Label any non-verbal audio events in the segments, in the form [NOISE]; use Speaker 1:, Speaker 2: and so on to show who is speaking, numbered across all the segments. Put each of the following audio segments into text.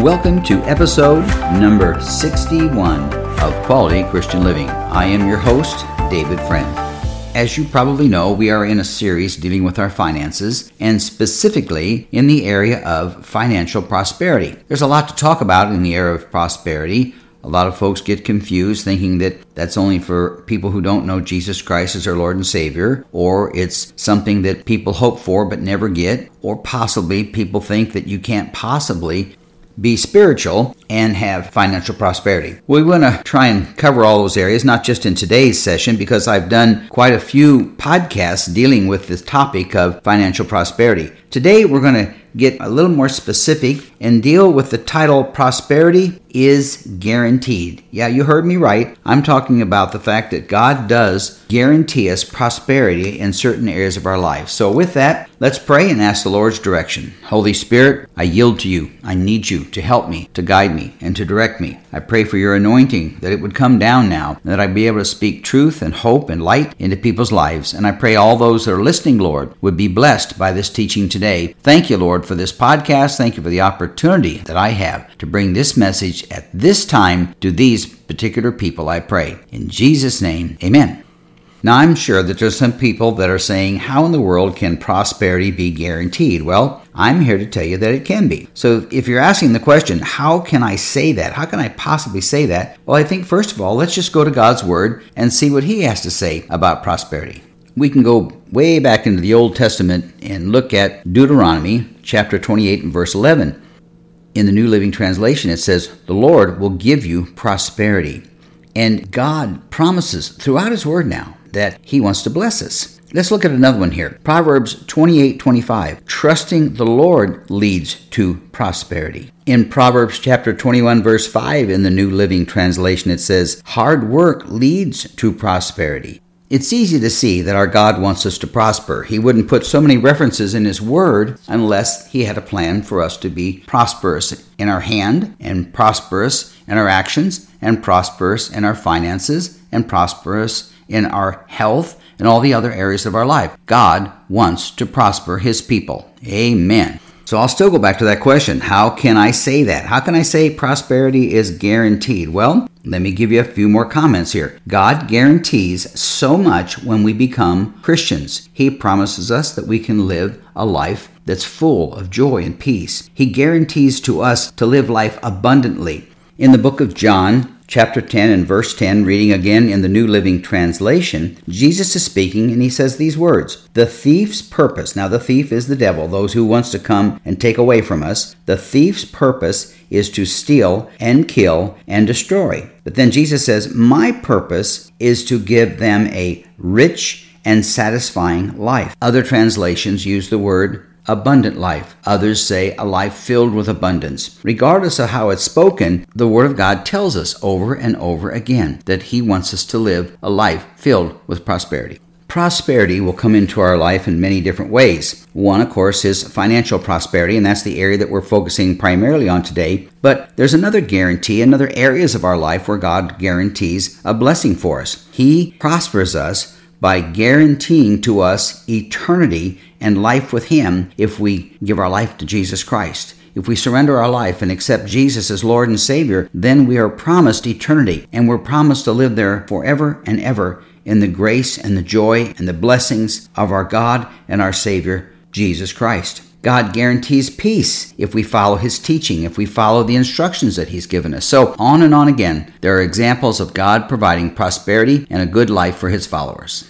Speaker 1: Welcome to episode number 61 of Quality Christian Living. I am your host, David Friend. As you probably know, we are in a series dealing with our finances and specifically in the area of financial prosperity. There's a lot to talk about in the area of prosperity. A lot of folks get confused thinking that that's only for people who don't know Jesus Christ as their Lord and Savior, or it's something that people hope for but never get, or possibly people think that you can't possibly be spiritual, and have financial prosperity. We want to try and cover all those areas, not just in today's session, because I've done quite a few podcasts dealing with this topic of financial prosperity. Today, we're going to get a little more specific and deal with the title Prosperity is Guaranteed. Yeah, you heard me right. I'm talking about the fact that God does guarantee us prosperity in certain areas of our life. So, with that, let's pray and ask the Lord's direction. Holy Spirit, I yield to you. I need you to help me, to guide me, and to direct me. I pray for your anointing, that it would come down now, and that I'd be able to speak truth and hope and light into people's lives. And I pray all those that are listening, Lord, would be blessed by this teaching today. Thank you, Lord, for this podcast. Thank you for the opportunity that I have to bring this message at this time to these particular people, I pray. In Jesus' name, amen. Now, I'm sure that there's some people that are saying, How in the world can prosperity be guaranteed? Well, I'm here to tell you that it can be. So, if you're asking the question, How can I say that? How can I possibly say that? Well, I think, first of all, let's just go to God's Word and see what He has to say about prosperity. We can go way back into the Old Testament and look at Deuteronomy chapter 28 and verse 11. In the New Living Translation, it says, The Lord will give you prosperity. And God promises throughout His Word now that He wants to bless us. Let's look at another one here. Proverbs 28 25. Trusting the Lord leads to prosperity. In Proverbs chapter 21, verse 5, in the New Living Translation, it says, Hard work leads to prosperity. It's easy to see that our God wants us to prosper. He wouldn't put so many references in His Word unless He had a plan for us to be prosperous in our hand, and prosperous in our actions, and prosperous in our finances, and prosperous in our health, and all the other areas of our life. God wants to prosper His people. Amen. So I'll still go back to that question. How can I say that? How can I say prosperity is guaranteed? Well, let me give you a few more comments here. God guarantees so much when we become Christians. He promises us that we can live a life that's full of joy and peace. He guarantees to us to live life abundantly. In the book of John, chapter 10 and verse 10, reading again in the New Living Translation, Jesus is speaking and he says these words The thief's purpose, now the thief is the devil, those who wants to come and take away from us. The thief's purpose is to steal and kill and destroy. But then Jesus says, My purpose is to give them a rich and satisfying life. Other translations use the word abundant life. Others say a life filled with abundance. Regardless of how it's spoken, the Word of God tells us over and over again that He wants us to live a life filled with prosperity. Prosperity will come into our life in many different ways. One, of course, is financial prosperity, and that's the area that we're focusing primarily on today. But there's another guarantee in other areas of our life where God guarantees a blessing for us. He prospers us by guaranteeing to us eternity and life with Him if we give our life to Jesus Christ. If we surrender our life and accept Jesus as Lord and Savior, then we are promised eternity and we're promised to live there forever and ever in the grace and the joy and the blessings of our God and our Savior, Jesus Christ. God guarantees peace if we follow His teaching, if we follow the instructions that He's given us. So, on and on again, there are examples of God providing prosperity and a good life for His followers.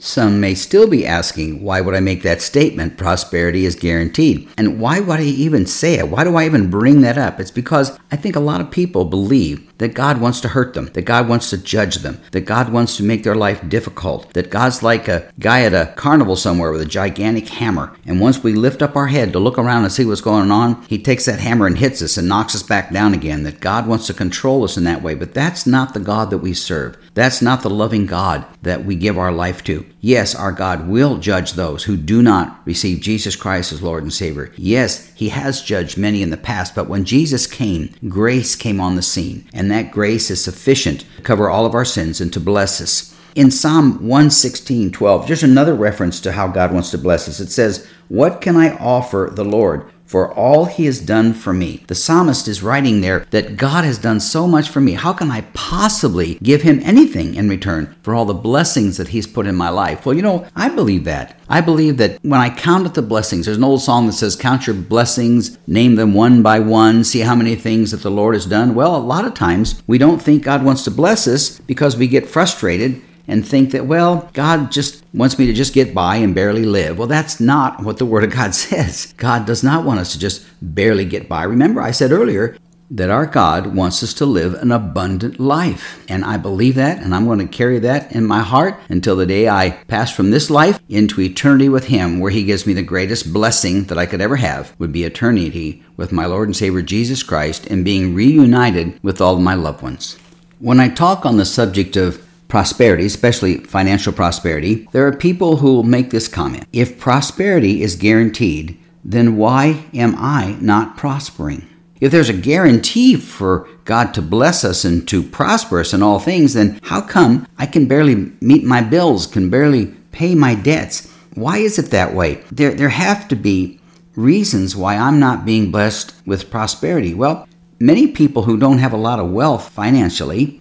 Speaker 1: Some may still be asking, why would I make that statement, prosperity is guaranteed? And why would I even say it? Why do I even bring that up? It's because I think a lot of people believe that God wants to hurt them, that God wants to judge them, that God wants to make their life difficult, that God's like a guy at a carnival somewhere with a gigantic hammer. And once we lift up our head to look around and see what's going on, he takes that hammer and hits us and knocks us back down again. That God wants to control us in that way. But that's not the God that we serve. That's not the loving God that we give our life to. Yes, our God will judge those who do not receive Jesus Christ as Lord and Savior. Yes, He has judged many in the past, but when Jesus came, grace came on the scene, and that grace is sufficient to cover all of our sins and to bless us. In Psalm 116, 12, just another reference to how God wants to bless us. It says, What can I offer the Lord for all he has done for me. The psalmist is writing there that God has done so much for me. How can I possibly give him anything in return for all the blessings that he's put in my life? Well, you know, I believe that. I believe that when I counted the blessings, there's an old song that says, Count your blessings, name them one by one, see how many things that the Lord has done. Well, a lot of times we don't think God wants to bless us because we get frustrated and think that, well, God just wants me to just get by and barely live. Well, that's not what the [LAUGHS] Word of God says. God does not want us to just barely get by. Remember, I said earlier that our God wants us to live an abundant life. And I believe that, and I'm going to carry that in my heart until the day I pass from this life into eternity with Him, where He gives me the greatest blessing that I could ever have, would be eternity with my Lord and Savior Jesus Christ and being reunited with all my loved ones. When I talk on the subject of prosperity, especially financial prosperity, there are people who will make this comment If prosperity is guaranteed, then why am I not prospering? If there's a guarantee for God to bless us and to prosper us in all things, then how come I can barely meet my bills, can barely pay my debts? Why is it that way? There, there have to be reasons why I'm not being blessed with prosperity. Well, many people who don't have a lot of wealth financially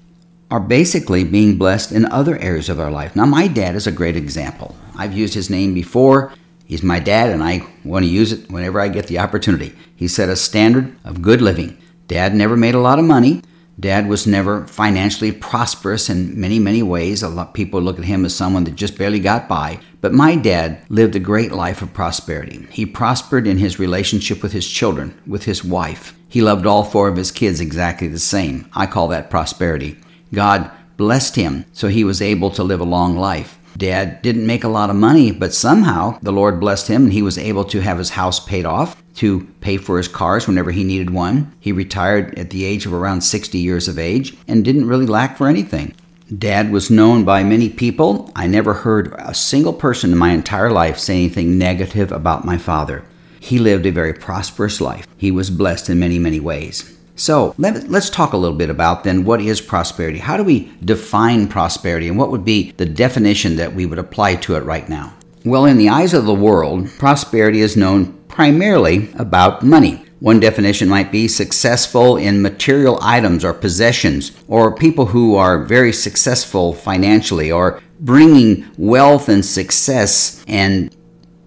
Speaker 1: are basically being blessed in other areas of our life. Now, my dad is a great example. I've used his name before. He's my dad, and I want to use it whenever I get the opportunity. He set a standard of good living. Dad never made a lot of money. Dad was never financially prosperous in many, many ways. A lot of people look at him as someone that just barely got by. But my dad lived a great life of prosperity. He prospered in his relationship with his children, with his wife. He loved all four of his kids exactly the same. I call that prosperity. God blessed him so he was able to live a long life. Dad didn't make a lot of money, but somehow the Lord blessed him and he was able to have his house paid off, to pay for his cars whenever he needed one. He retired at the age of around 60 years of age and didn't really lack for anything. Dad was known by many people. I never heard a single person in my entire life say anything negative about my father. He lived a very prosperous life. He was blessed in many, many ways. So let, us talk a little bit about then what is prosperity? How do we define prosperity and what would be the definition that we would apply to it right now? Well, in the eyes of the world, prosperity is known primarily about money. One definition might be successful in material items or possessions, or people who are very successful financially, or bringing wealth and success and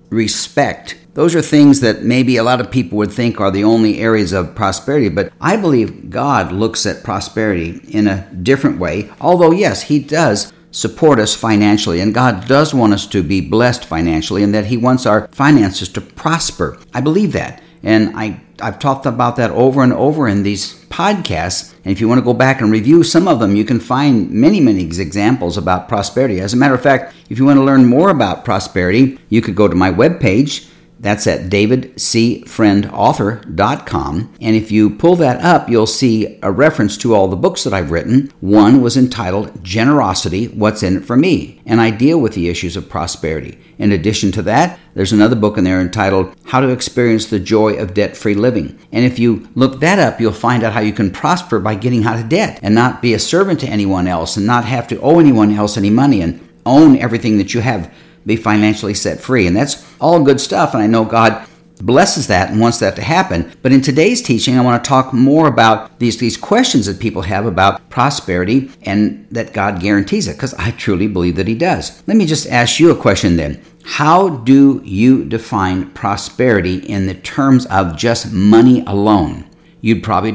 Speaker 1: respect those are things that maybe a lot of people would think are the only areas of prosperity, but I believe God looks at prosperity in a different way. Although, yes, He does support us financially, and God does want us to be blessed financially, and that He wants our finances to prosper. I believe that. And I, I've talked about that over and over in these podcasts. And if you want to go back and review some of them, you can find many, many examples about prosperity. As a matter of fact, if you want to learn more about prosperity, you could go to my webpage, that's at davidcfriendauthor.com. And if you pull that up, you'll see a reference to all the books that I've written. One was entitled Generosity What's in It for Me? And I deal with the issues of prosperity. In addition to that, there's another book in there entitled How to Experience the Joy of Debt Free Living. And if you look that up, you'll find out how you can prosper by getting out of debt and not be a servant to anyone else and not have to owe anyone else any money and own everything that you have be financially set free. And that's all good stuff. And I know God blesses that and wants that to happen. But in today's teaching, I want to talk more about these, these questions that people have about prosperity and that God guarantees it, because I truly believe that He does. Let me just ask you a question then. How do you define prosperity in the terms of just money alone? You'd probably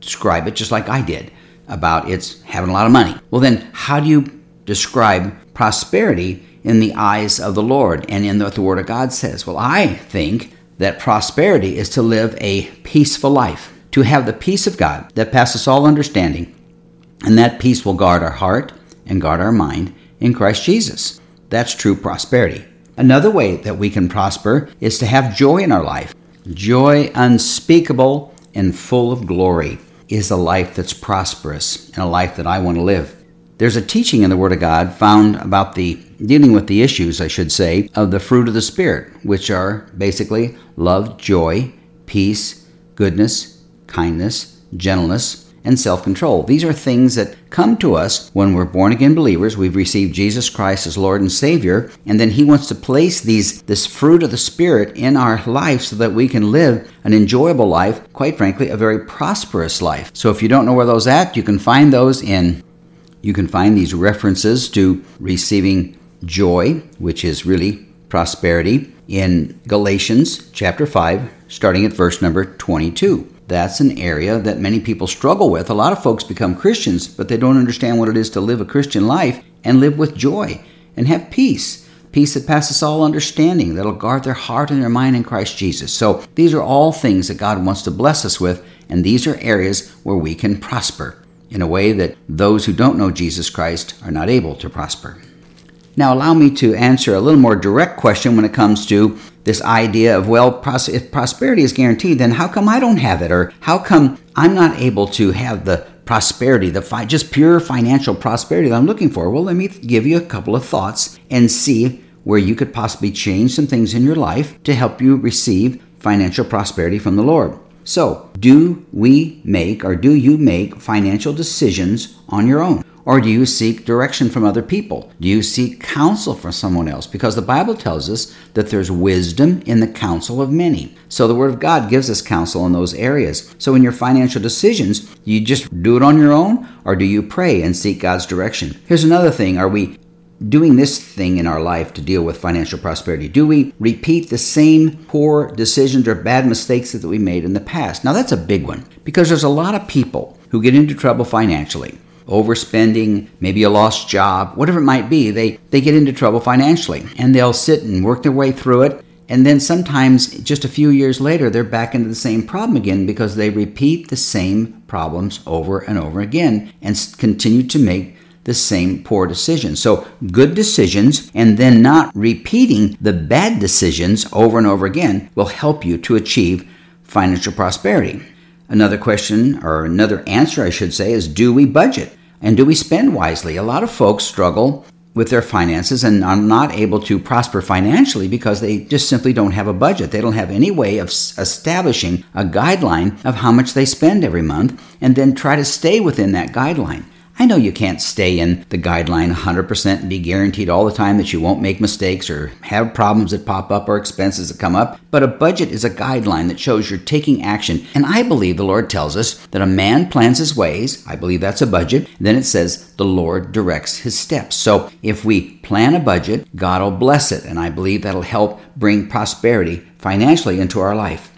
Speaker 1: describe it just like I did about it's having a lot of money. Well, then, how do you describe prosperity in the eyes of the Lord and in what the Word of God says? Well, I think that prosperity is to live a peaceful life, to have the peace of God that passes all understanding, and that peace will guard our heart and guard our mind in Christ Jesus. That's true prosperity. Another way that we can prosper is to have joy in our life. Joy unspeakable and full of glory is a life that's prosperous and a life that I want to live. There's a teaching in the Word of God found about the dealing with the issues, I should say, of the fruit of the Spirit, which are basically love, joy, peace, goodness, kindness, gentleness, and self control. These are things that come to us when we're born again believers. We've received Jesus Christ as Lord and Savior, and then He wants to place these this fruit of the Spirit in our life so that we can live an enjoyable life, quite frankly, a very prosperous life. So if you don't know where those at, you can find those in you can find these references to receiving joy, which is really prosperity, in Galatians chapter 5, starting at verse number 22. That's an area that many people struggle with. A lot of folks become Christians, but they don't understand what it is to live a Christian life and live with joy and have peace. Peace that passes all understanding, that'll guard their heart and their mind in Christ Jesus. So, these are all things that God wants to bless us with, and these are areas where we can prosper in a way that those who don't know Jesus Christ are not able to prosper. Now, allow me to answer a little more direct question when it comes to this idea of, well, pros- if prosperity is guaranteed, then how come I don't have it? Or how come I'm not able to have the prosperity, the fi- just pure financial prosperity that I'm looking for? Well, let me give you a couple of thoughts and see where you could possibly change some things in your life to help you receive financial prosperity from the Lord. So, do we make or do you make financial decisions on your own? Or do you seek direction from other people? Do you seek counsel from someone else? Because the Bible tells us that there's wisdom in the counsel of many. So the Word of God gives us counsel in those areas. So in your financial decisions, you just do it on your own, or do you pray and seek God's direction? Here's another thing Are we doing this thing in our life to deal with financial prosperity? Do we repeat the same poor decisions or bad mistakes that we made in the past? Now, that's a big one because there's a lot of people who get into trouble financially overspending, maybe a lost job, whatever it might be, they, they get into trouble financially and they'll sit and work their way through it. And then sometimes, just a few years later, they're back into the same problem again because they repeat the same problems over and over again and continue to make the same poor decisions. So, good decisions and then not repeating the bad decisions over and over again will help you to achieve financial prosperity. Another question, or another answer, I should say, is do we budget? And do we spend wisely? A lot of folks struggle with their finances and are not able to prosper financially because they just simply don't have a budget. They don't have any way of establishing a guideline of how much they spend every month and then try to stay within that guideline. I know you can't stay in the guideline 100% and be guaranteed all the time that you won't make mistakes or have problems that pop up or expenses that come up, but a budget is a guideline that shows you're taking action. And I believe the Lord tells us that a man plans his ways. I believe that's a budget. Then it says the Lord directs his steps. So if we plan a budget, God will bless it. And I believe that'll help bring prosperity financially into our life.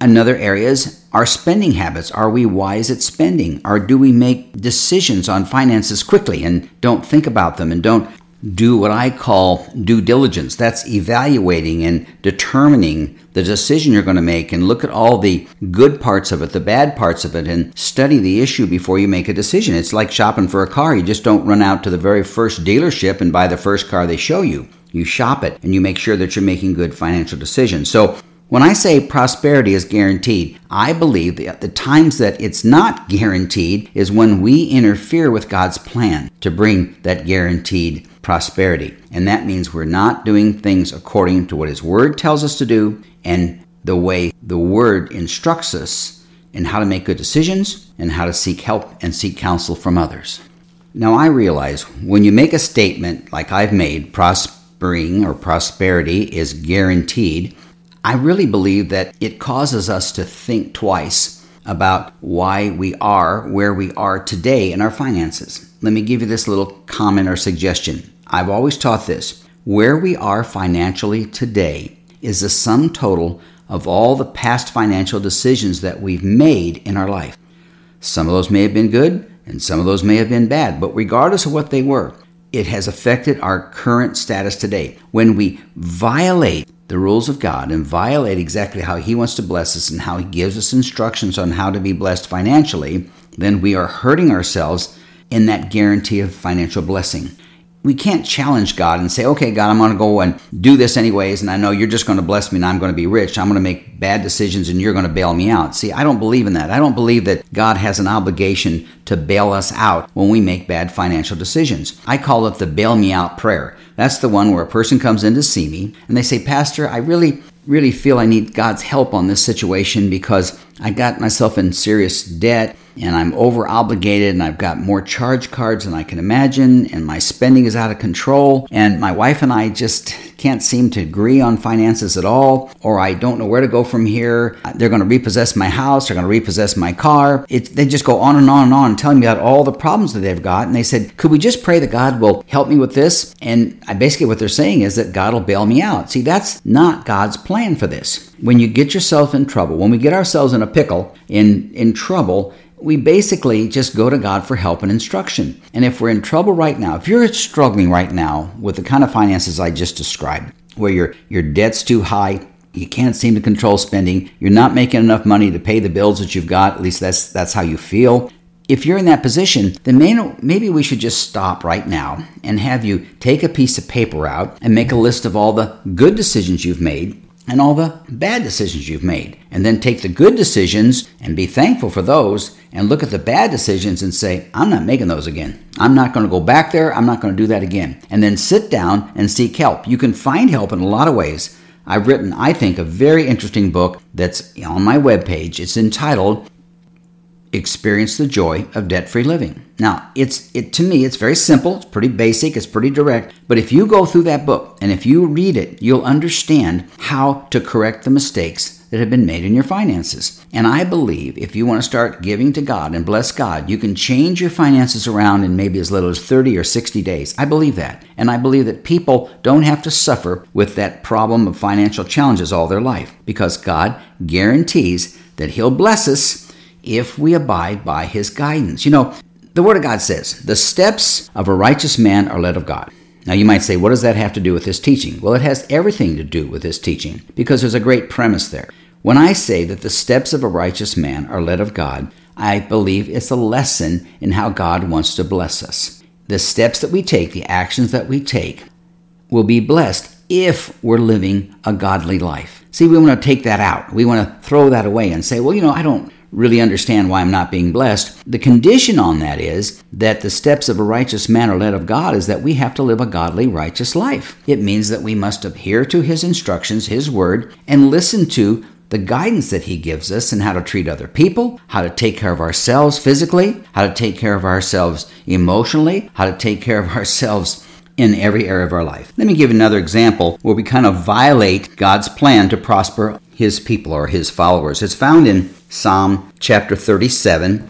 Speaker 1: Another area is our spending habits. Are we wise at spending? Or do we make decisions on finances quickly and don't think about them and don't do what I call due diligence? That's evaluating and determining the decision you're going to make and look at all the good parts of it, the bad parts of it, and study the issue before you make a decision. It's like shopping for a car. You just don't run out to the very first dealership and buy the first car they show you. You shop it and you make sure that you're making good financial decisions. So when I say prosperity is guaranteed, I believe that the times that it's not guaranteed is when we interfere with God's plan to bring that guaranteed prosperity. And that means we're not doing things according to what His Word tells us to do and the way the Word instructs us in how to make good decisions and how to seek help and seek counsel from others. Now, I realize when you make a statement like I've made, prospering or prosperity is guaranteed, I really believe that it causes us to think twice about why we are where we are today in our finances. Let me give you this little comment or suggestion. I've always taught this where we are financially today is the sum total of all the past financial decisions that we've made in our life. Some of those may have been good and some of those may have been bad, but regardless of what they were, it has affected our current status today. When we violate the rules of God and violate exactly how He wants to bless us and how He gives us instructions on how to be blessed financially, then we are hurting ourselves in that guarantee of financial blessing. We can't challenge God and say, okay, God, I'm going to go and do this anyways, and I know you're just going to bless me and I'm going to be rich. I'm going to make bad decisions and you're going to bail me out. See, I don't believe in that. I don't believe that God has an obligation to bail us out when we make bad financial decisions. I call it the bail me out prayer. That's the one where a person comes in to see me and they say, Pastor, I really, really feel I need God's help on this situation because I got myself in serious debt and I'm over obligated and I've got more charge cards than I can imagine and my spending is out of control and my wife and I just can't seem to agree on finances at all or I don't know where to go from here. They're going to repossess my house, they're going to repossess my car. It, they just go on and on and on telling me about all the problems that they've got and they said, "Could we just pray that God will help me with this?" And I, basically what they're saying is that God will bail me out. See, that's not God's plan for this. When you get yourself in trouble, when we get ourselves in a pickle, in in trouble, we basically just go to God for help and instruction. And if we're in trouble right now, if you're struggling right now with the kind of finances I just described, where your your debt's too high, you can't seem to control spending, you're not making enough money to pay the bills that you've got, at least that's that's how you feel. If you're in that position, then maybe we should just stop right now and have you take a piece of paper out and make a list of all the good decisions you've made and all the bad decisions you've made. And then take the good decisions and be thankful for those and look at the bad decisions and say, I'm not making those again. I'm not going to go back there. I'm not going to do that again. And then sit down and seek help. You can find help in a lot of ways. I've written, I think, a very interesting book that's on my webpage. It's entitled experience the joy of debt-free living. Now, it's it to me it's very simple, it's pretty basic, it's pretty direct, but if you go through that book and if you read it, you'll understand how to correct the mistakes that have been made in your finances. And I believe if you want to start giving to God and bless God, you can change your finances around in maybe as little as 30 or 60 days. I believe that. And I believe that people don't have to suffer with that problem of financial challenges all their life because God guarantees that he'll bless us if we abide by his guidance. You know, the Word of God says, The steps of a righteous man are led of God. Now, you might say, what does that have to do with this teaching? Well, it has everything to do with this teaching because there's a great premise there. When I say that the steps of a righteous man are led of God, I believe it's a lesson in how God wants to bless us. The steps that we take, the actions that we take, will be blessed if we're living a godly life. See, we want to take that out. We want to throw that away and say, well, you know, I don't really understand why I'm not being blessed. The condition on that is that the steps of a righteous man are led of God is that we have to live a godly, righteous life. It means that we must adhere to His instructions, His word, and listen to the guidance that He gives us and how to treat other people, how to take care of ourselves physically, how to take care of ourselves emotionally, how to take care of [LAUGHS] ourselves in every area of our life. Let me give another example where we kind of violate God's plan to prosper his people or his followers. It's found in Psalm chapter 37.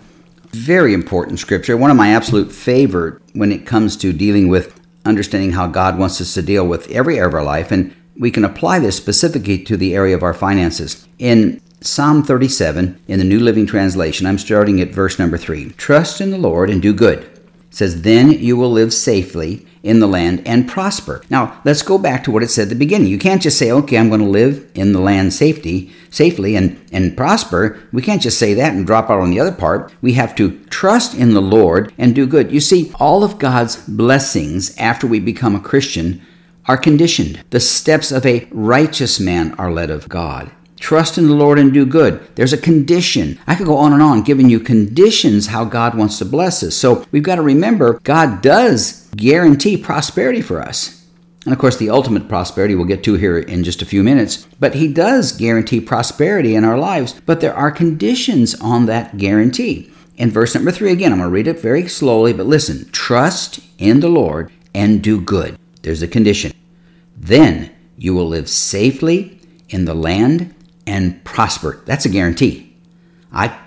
Speaker 1: Very important scripture, one of my absolute favorite when it comes to dealing with understanding how God wants us to deal with every area of our life. And we can apply this specifically to the area of our finances. In Psalm 37, in the New Living Translation, I'm starting at verse number 3. Trust in the Lord and do good. Says, Then you will live safely in the land and prosper. Now, let's go back to what it said at the beginning. You can't just say, okay, I'm going to live in the land safety, safely and, and prosper. We can't just say that and drop out on the other part. We have to trust in the Lord and do good. You see, all of God's blessings after we become a Christian are conditioned. The steps of a righteous man are led of God. Trust in the Lord and do good. There's a condition. I could go on and on giving you conditions how God wants to bless us. So we've got to remember God does guarantee prosperity for us. And of course, the ultimate prosperity we'll get to here in just a few minutes. But He does guarantee prosperity in our lives, but there are conditions on that guarantee. In verse number three, again, I'm going to read it very slowly, but listen trust in the Lord and do good. There's a condition. Then you will live safely in the land and prosper. That's a guarantee. I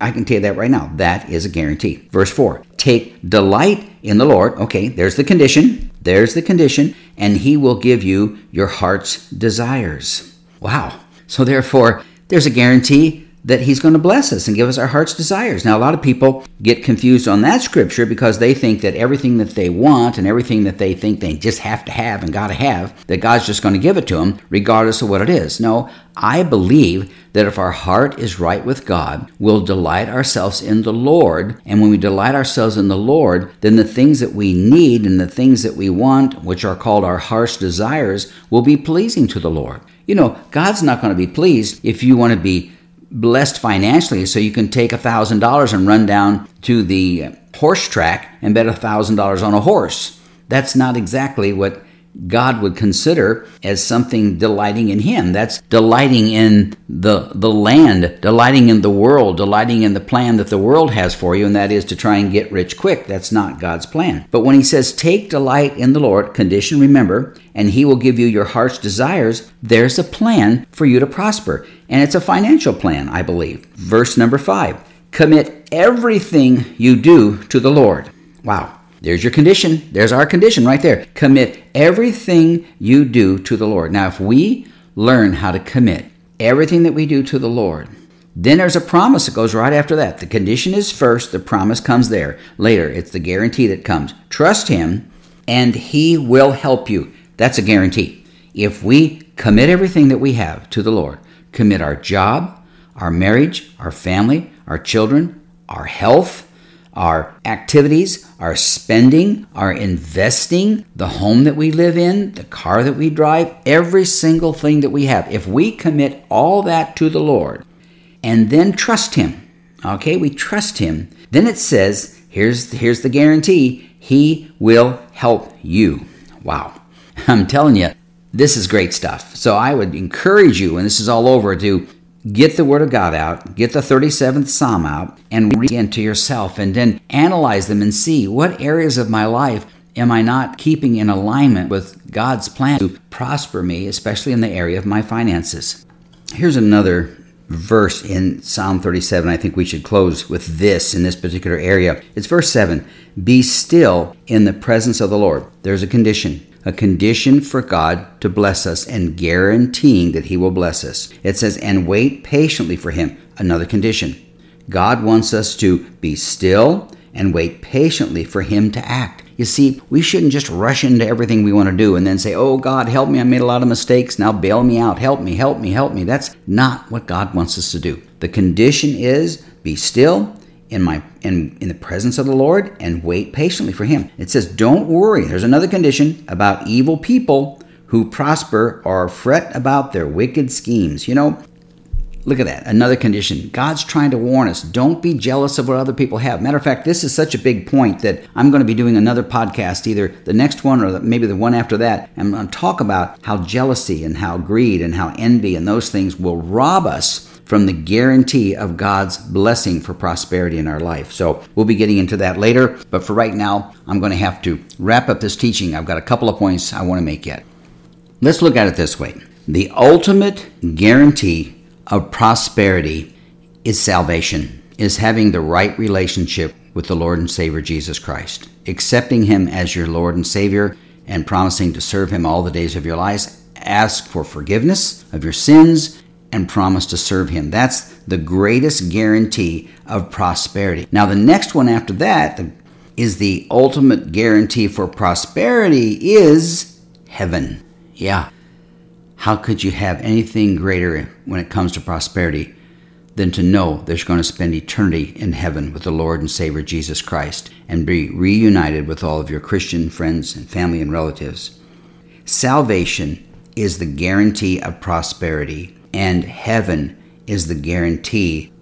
Speaker 1: I can tell you that right now. That is a guarantee. Verse 4 Take delight in the Lord. Okay, there's the condition. There's the condition. And he will give you your heart's desires. Wow. So, therefore, there's a guarantee that he's going to bless us and give us our heart's desires. Now, a lot of people get confused on that scripture because they think that everything that they want and everything that they think they just have to have and got to have, that God's just going to give it to them regardless of what it is. No, I believe that if our heart is right with God, we'll delight ourselves in the Lord. And when we delight ourselves in the Lord, then the things that we need and the things that we want, which are called our heart's desires, will be pleasing to the Lord. You know, God's not going to be pleased if you want to be blessed financially so you can take a thousand dollars and run down to the horse track and bet a thousand dollars on a horse. That's not exactly what God would consider as something delighting in Him. That's delighting in the, the land, delighting in the world, delighting in the plan that the world has for you, and that is to try and get rich quick. That's not God's plan. But when He says, Take delight in the Lord, condition remember, and He will give you your heart's desires, there's a plan for you to prosper. And it's a financial plan, I believe. Verse number five commit everything you do to the Lord. Wow. There's your condition. There's our condition right there. Commit everything you do to the Lord. Now, if we learn how to commit everything that we do to the Lord, then there's a promise that goes right after that. The condition is first, the promise comes there. Later, it's the guarantee that comes. Trust Him, and He will help you. That's a guarantee. If we commit everything that we have to the Lord, commit our job, our marriage, our family, our children, our health, our activities, our spending, our investing, the home that we live in, the car that we drive, every single thing that we have. If we commit all that to the Lord and then trust Him, okay, we trust Him, then it says, here's, here's the guarantee He will help you. Wow. [LAUGHS] I'm telling you, this is great stuff. So I would encourage you, when this is all over, to get the Word of God out, get the 37th Psalm out, and read into yourself, and then analyze them and see what areas of my life am I not keeping in alignment with God's plan to prosper me, especially in the area of my finances. Here's another verse in Psalm 37. I think we should close with this in this particular area. It's verse 7 Be still in the presence of the Lord. There's a condition a condition for God to bless us and guaranteeing that He will bless us. It says, and wait patiently for Him. Another condition. God wants us to be still and wait patiently for Him to act. You see, we shouldn't just rush into everything we want to do and then say, Oh God, help me, I made a lot of mistakes, now bail me out, help me, help me, help me. That's not what God wants us to do. The condition is be still in my in, in the presence of the Lord and wait patiently for him. It says, Don't worry. There's another condition about evil people who prosper or fret about their wicked schemes. You know, Look at that. Another condition. God's trying to warn us. Don't be jealous of what other people have. Matter of fact, this is such a big point that I'm going to be doing another podcast, either the next one or maybe the one after that. I'm going to talk about how jealousy and how greed and how envy and those things will rob us from the guarantee of God's blessing for prosperity in our life. So we'll be getting into that later. But for right now, I'm going to have to wrap up this teaching. I've got a couple of points I want to make yet. Let's look at it this way the ultimate guarantee of prosperity is salvation, is having the right relationship with the Lord and Savior Jesus Christ, accepting Him as your Lord and Savior, and promising to serve Him all the days of your lives. Ask for forgiveness of your sins and promise to serve Him. That's the greatest guarantee of prosperity. Now, the next one after that is the ultimate guarantee for prosperity is heaven. Yeah. How could you have anything greater when it comes to prosperity than to know that you're going to spend eternity in heaven with the Lord and Savior Jesus Christ and be reunited with all of your Christian friends and family and relatives? Salvation is the guarantee of prosperity and heaven is the guarantee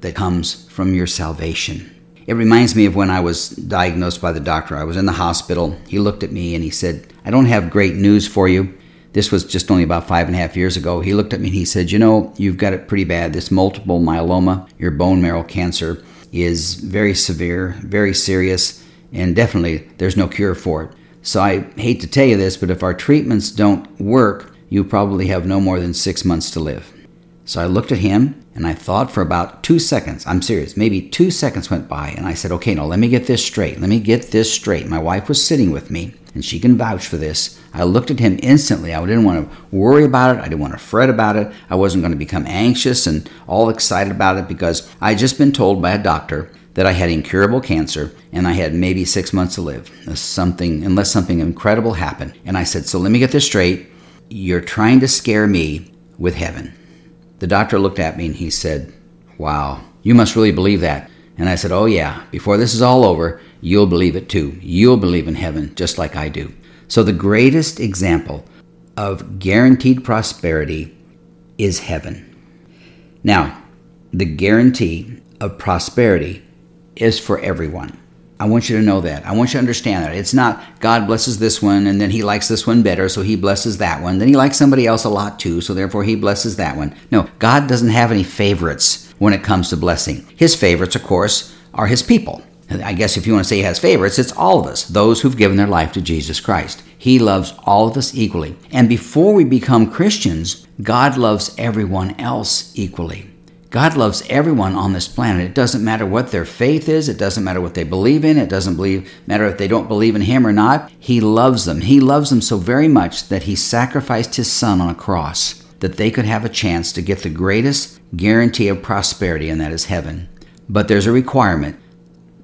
Speaker 1: that comes from your salvation. It reminds me of when I was diagnosed by the doctor. I was in the hospital. He looked at me and he said, I don't have great news for you. This was just only about five and a half years ago. He looked at me and he said, You know, you've got it pretty bad. This multiple myeloma, your bone marrow cancer, is very severe, very serious, and definitely there's no cure for it. So I hate to tell you this, but if our treatments don't work, you probably have no more than six months to live. So I looked at him and I thought for about two seconds. I'm serious. Maybe two seconds went by and I said, okay, now let me get this straight. Let me get this straight. My wife was sitting with me and she can vouch for this. I looked at him instantly. I didn't want to worry about it. I didn't want to fret about it. I wasn't going to become anxious and all excited about it because I had just been told by a doctor that I had incurable cancer and I had maybe six months to live. Something, unless something incredible happened. And I said, so let me get this straight. You're trying to scare me with heaven. The doctor looked at me and he said, Wow, you must really believe that. And I said, Oh, yeah, before this is all over, you'll believe it too. You'll believe in heaven just like I do. So, the greatest example of guaranteed prosperity is heaven. Now, the guarantee of prosperity is for everyone. I want you to know that. I want you to understand that. It's not God blesses this one and then he likes this one better, so he blesses that one. Then he likes somebody else a lot too, so therefore he blesses that one. No, God doesn't have any favorites when it comes to blessing. His favorites, of course, are his people. I guess if you want to say he has favorites, it's all of us, those who've given their life to Jesus Christ. He loves all of us equally. And before we become Christians, God loves everyone else equally. God loves everyone on this planet. It doesn't matter what their faith is. It doesn't matter what they believe in. It doesn't believe, matter if they don't believe in Him or not. He loves them. He loves them so very much that He sacrificed His Son on a cross that they could have a chance to get the greatest guarantee of prosperity, and that is heaven. But there's a requirement.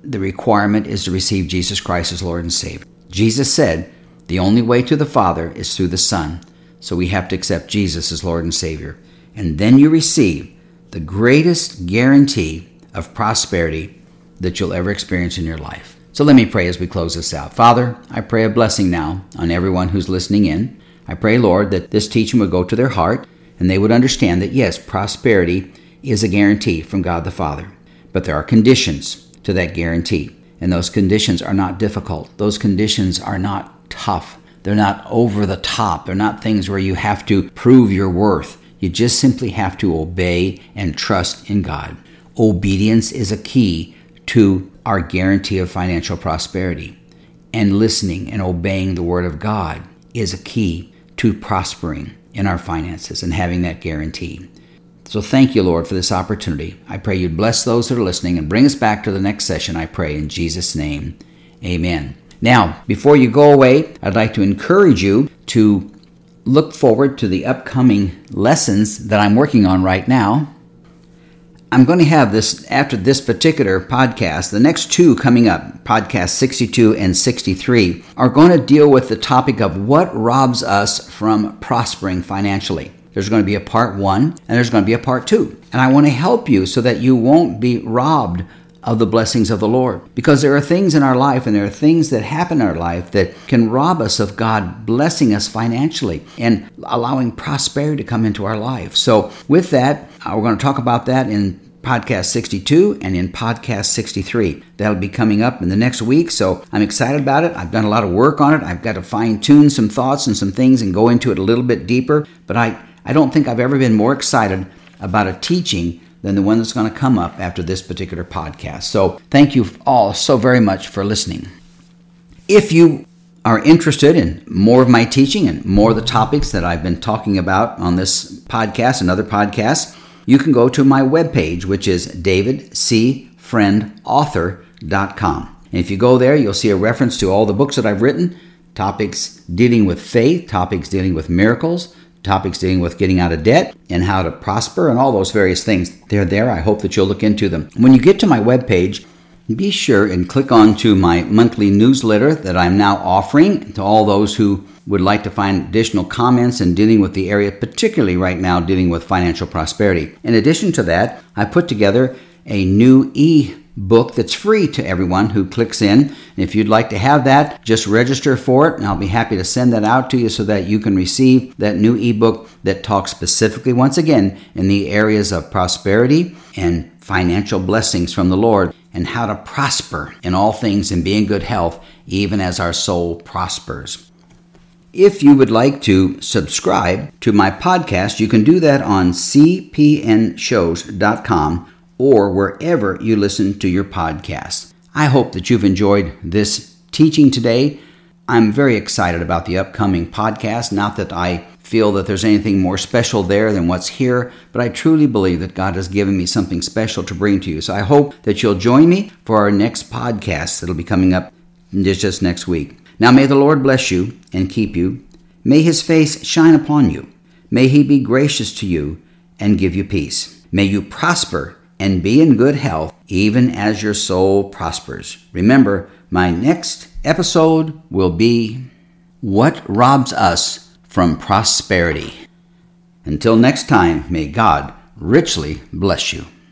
Speaker 1: The requirement is to receive Jesus Christ as Lord and Savior. Jesus said, The only way to the Father is through the Son. So we have to accept Jesus as Lord and Savior. And then you receive the greatest guarantee of prosperity that you'll ever experience in your life. So let me pray as we close this out. Father, I pray a blessing now on everyone who's listening in. I pray, Lord, that this teaching would go to their heart and they would understand that yes, prosperity is a guarantee from God the Father, but there are conditions to that guarantee. And those conditions are not difficult. Those conditions are not tough. They're not over the top. They're not things where you have to prove your worth. You just simply have to obey and trust in God. Obedience is a key to our guarantee of financial prosperity. And listening and obeying the Word of God is a key to prospering in our finances and having that guarantee. So thank you, Lord, for this opportunity. I pray you'd bless those that are listening and bring us back to the next session, I pray, in Jesus' name. Amen. Now, before you go away, I'd like to encourage you to look forward to the upcoming lessons that I'm working on right now. I'm going to have this after this particular podcast. The next two coming up, podcast 62 and 63, are going to deal with the topic of what robs us from prospering financially. There's going to be a part one and there's going to be a part two. And I want to help you so that you won't be robbed of the blessings of the Lord. Because there are things in our life and there are things that happen in our life that can rob us of God blessing us financially and allowing prosperity to come into our life. So, with that, uh, we're going to talk about that in podcast 62 and in podcast 63. That'll be coming up in the next week, so I'm excited about it. I've done a lot of work on it. I've got to fine tune some thoughts and some things and go into it a little bit deeper, but I, I don't think I've ever been more excited about a teaching than the one that's going to come up after this particular podcast. So, thank you all so very much for listening. If you are interested in more of my teaching and more of the topics that I've been talking about on this podcast and other podcasts, you can go to my webpage, which is davidcfriendauthor.com. And if you go there, you'll see a reference to all the books that I've written, topics dealing with faith, topics dealing with miracles, topics dealing with getting out of debt and how to prosper and all those various things. They're there. I hope that you'll look into them. When you get to my webpage, be sure and click on to my monthly newsletter that I'm now offering to all those who would like to find additional comments and dealing with the area, particularly right now dealing with financial prosperity. In addition to that, I put together a new e book that's free to everyone who clicks in. And if you'd like to have that, just register for it, and I'll be happy to send that out to you so that you can receive that new ebook that talks specifically, once again, in the areas of prosperity and financial blessings from the Lord and how to prosper in all things and be in good health, even as our soul prospers. If you would like to subscribe to my podcast, you can do that on cpnshows.com or wherever you listen to your podcasts. I hope that you've enjoyed this teaching today. I'm very excited about the upcoming podcast. Not that I feel that there's anything more special there than what's here, but I truly believe that God has given me something special to bring to you. So I hope that you'll join me for our next podcast that'll be coming up just next week. Now may the Lord bless you and keep you. May his face shine upon you. May he be gracious to you and give you peace. May you prosper and be in good health, even as your soul prospers. Remember, my next episode will be What Robs Us from Prosperity. Until next time, may God richly bless you.